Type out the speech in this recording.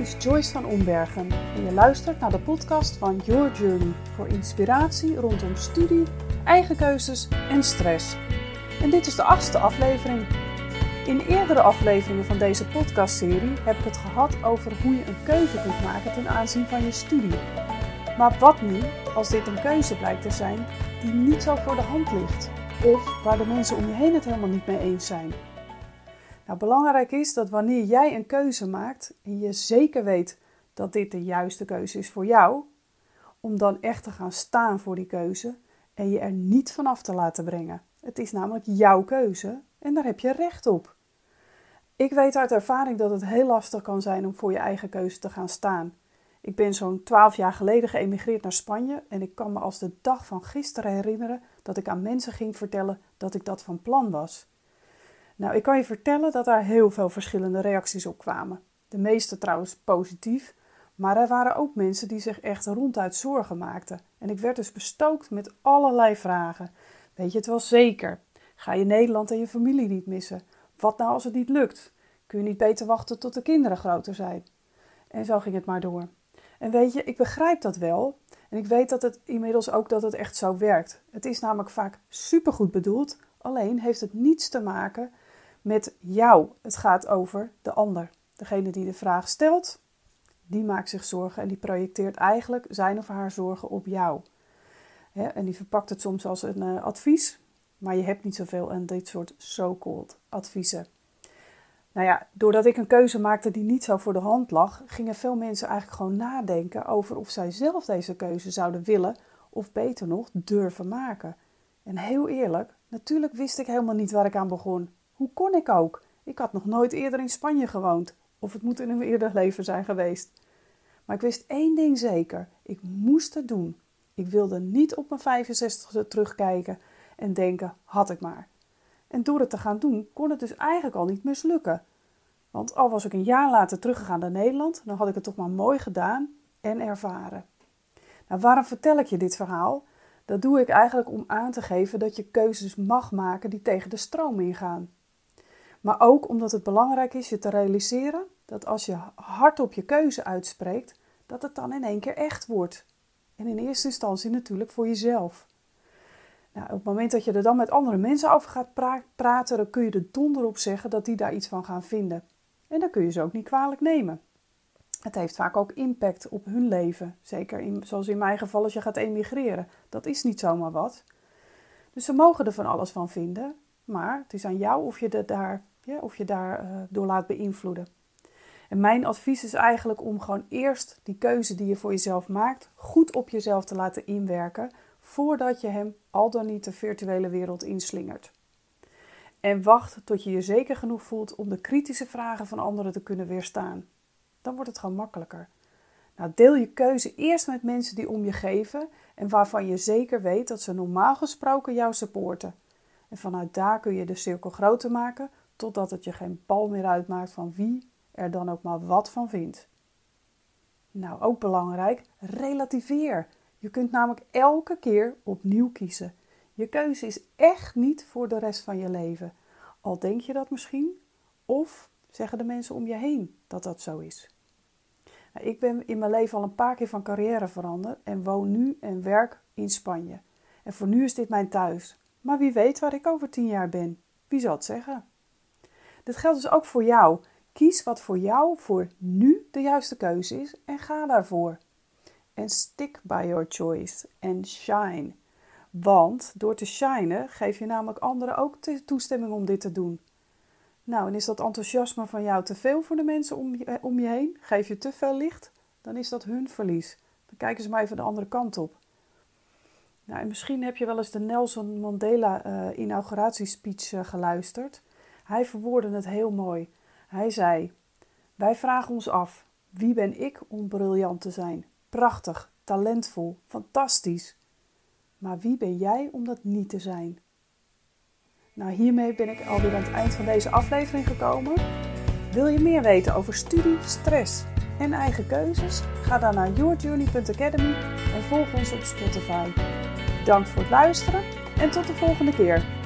is Joyce van Ombergen en je luistert naar de podcast van Your Journey voor inspiratie rondom studie, eigen keuzes en stress. En dit is de achtste aflevering. In eerdere afleveringen van deze podcastserie heb ik het gehad over hoe je een keuze kunt maken ten aanzien van je studie. Maar wat nu als dit een keuze blijkt te zijn die niet zo voor de hand ligt? Of waar de mensen om je heen het helemaal niet mee eens zijn? Nou, belangrijk is dat wanneer jij een keuze maakt en je zeker weet dat dit de juiste keuze is voor jou, om dan echt te gaan staan voor die keuze en je er niet vanaf te laten brengen. Het is namelijk jouw keuze en daar heb je recht op. Ik weet uit ervaring dat het heel lastig kan zijn om voor je eigen keuze te gaan staan. Ik ben zo'n 12 jaar geleden geëmigreerd naar Spanje en ik kan me als de dag van gisteren herinneren dat ik aan mensen ging vertellen dat ik dat van plan was. Nou, ik kan je vertellen dat daar heel veel verschillende reacties op kwamen. De meeste trouwens positief, maar er waren ook mensen die zich echt ronduit zorgen maakten. En ik werd dus bestookt met allerlei vragen. Weet je het wel zeker? Ga je Nederland en je familie niet missen? Wat nou als het niet lukt? Kun je niet beter wachten tot de kinderen groter zijn? En zo ging het maar door. En weet je, ik begrijp dat wel. En ik weet dat het inmiddels ook dat het echt zo werkt. Het is namelijk vaak supergoed bedoeld, alleen heeft het niets te maken met jou. Het gaat over de ander. Degene die de vraag stelt, die maakt zich zorgen en die projecteert eigenlijk zijn of haar zorgen op jou. en die verpakt het soms als een uh, advies, maar je hebt niet zoveel aan dit soort so-called adviezen. Nou ja, doordat ik een keuze maakte die niet zo voor de hand lag, gingen veel mensen eigenlijk gewoon nadenken over of zij zelf deze keuze zouden willen of beter nog durven maken. En heel eerlijk, natuurlijk wist ik helemaal niet waar ik aan begon. Hoe kon ik ook? Ik had nog nooit eerder in Spanje gewoond. Of het moet in een eerder leven zijn geweest. Maar ik wist één ding zeker: ik moest het doen. Ik wilde niet op mijn 65e terugkijken en denken: had ik maar. En door het te gaan doen, kon het dus eigenlijk al niet mislukken. Want al was ik een jaar later teruggegaan naar Nederland, dan had ik het toch maar mooi gedaan en ervaren. Nou, waarom vertel ik je dit verhaal? Dat doe ik eigenlijk om aan te geven dat je keuzes mag maken die tegen de stroom ingaan. Maar ook omdat het belangrijk is je te realiseren dat als je hardop je keuze uitspreekt, dat het dan in één keer echt wordt. En in eerste instantie natuurlijk voor jezelf. Nou, op het moment dat je er dan met andere mensen over gaat praten, dan kun je er donder op zeggen dat die daar iets van gaan vinden. En dan kun je ze ook niet kwalijk nemen. Het heeft vaak ook impact op hun leven. Zeker in, zoals in mijn geval als je gaat emigreren. Dat is niet zomaar wat. Dus ze mogen er van alles van vinden. Maar het is aan jou of je daar of je daar uh, door laat beïnvloeden. En mijn advies is eigenlijk om gewoon eerst die keuze die je voor jezelf maakt, goed op jezelf te laten inwerken, voordat je hem al dan niet de virtuele wereld inslingert. En wacht tot je je zeker genoeg voelt om de kritische vragen van anderen te kunnen weerstaan. Dan wordt het gewoon makkelijker. Nou, deel je keuze eerst met mensen die om je geven en waarvan je zeker weet dat ze normaal gesproken jou supporten. En vanuit daar kun je de cirkel groter maken totdat het je geen bal meer uitmaakt van wie er dan ook maar wat van vindt. Nou, ook belangrijk, relativeer. Je kunt namelijk elke keer opnieuw kiezen. Je keuze is echt niet voor de rest van je leven. Al denk je dat misschien, of zeggen de mensen om je heen dat dat zo is. Nou, ik ben in mijn leven al een paar keer van carrière veranderd en woon nu en werk in Spanje. En voor nu is dit mijn thuis. Maar wie weet waar ik over tien jaar ben? Wie zal het zeggen? Dit geldt dus ook voor jou. Kies wat voor jou voor nu de juiste keuze is en ga daarvoor. En stick by your choice en shine. Want door te shinen geef je namelijk anderen ook toestemming om dit te doen. Nou, en is dat enthousiasme van jou te veel voor de mensen om je, om je heen? Geef je te veel licht? Dan is dat hun verlies. Dan kijken ze maar even de andere kant op. Nou, en misschien heb je wel eens de Nelson Mandela uh, inauguratiespeech uh, geluisterd. Hij verwoordde het heel mooi. Hij zei: Wij vragen ons af: wie ben ik om briljant te zijn? Prachtig, talentvol, fantastisch. Maar wie ben jij om dat niet te zijn? Nou, hiermee ben ik alweer aan het eind van deze aflevering gekomen. Wil je meer weten over studie, stress en eigen keuzes? Ga dan naar yourjourney.academy en volg ons op Spotify. Bedankt voor het luisteren en tot de volgende keer.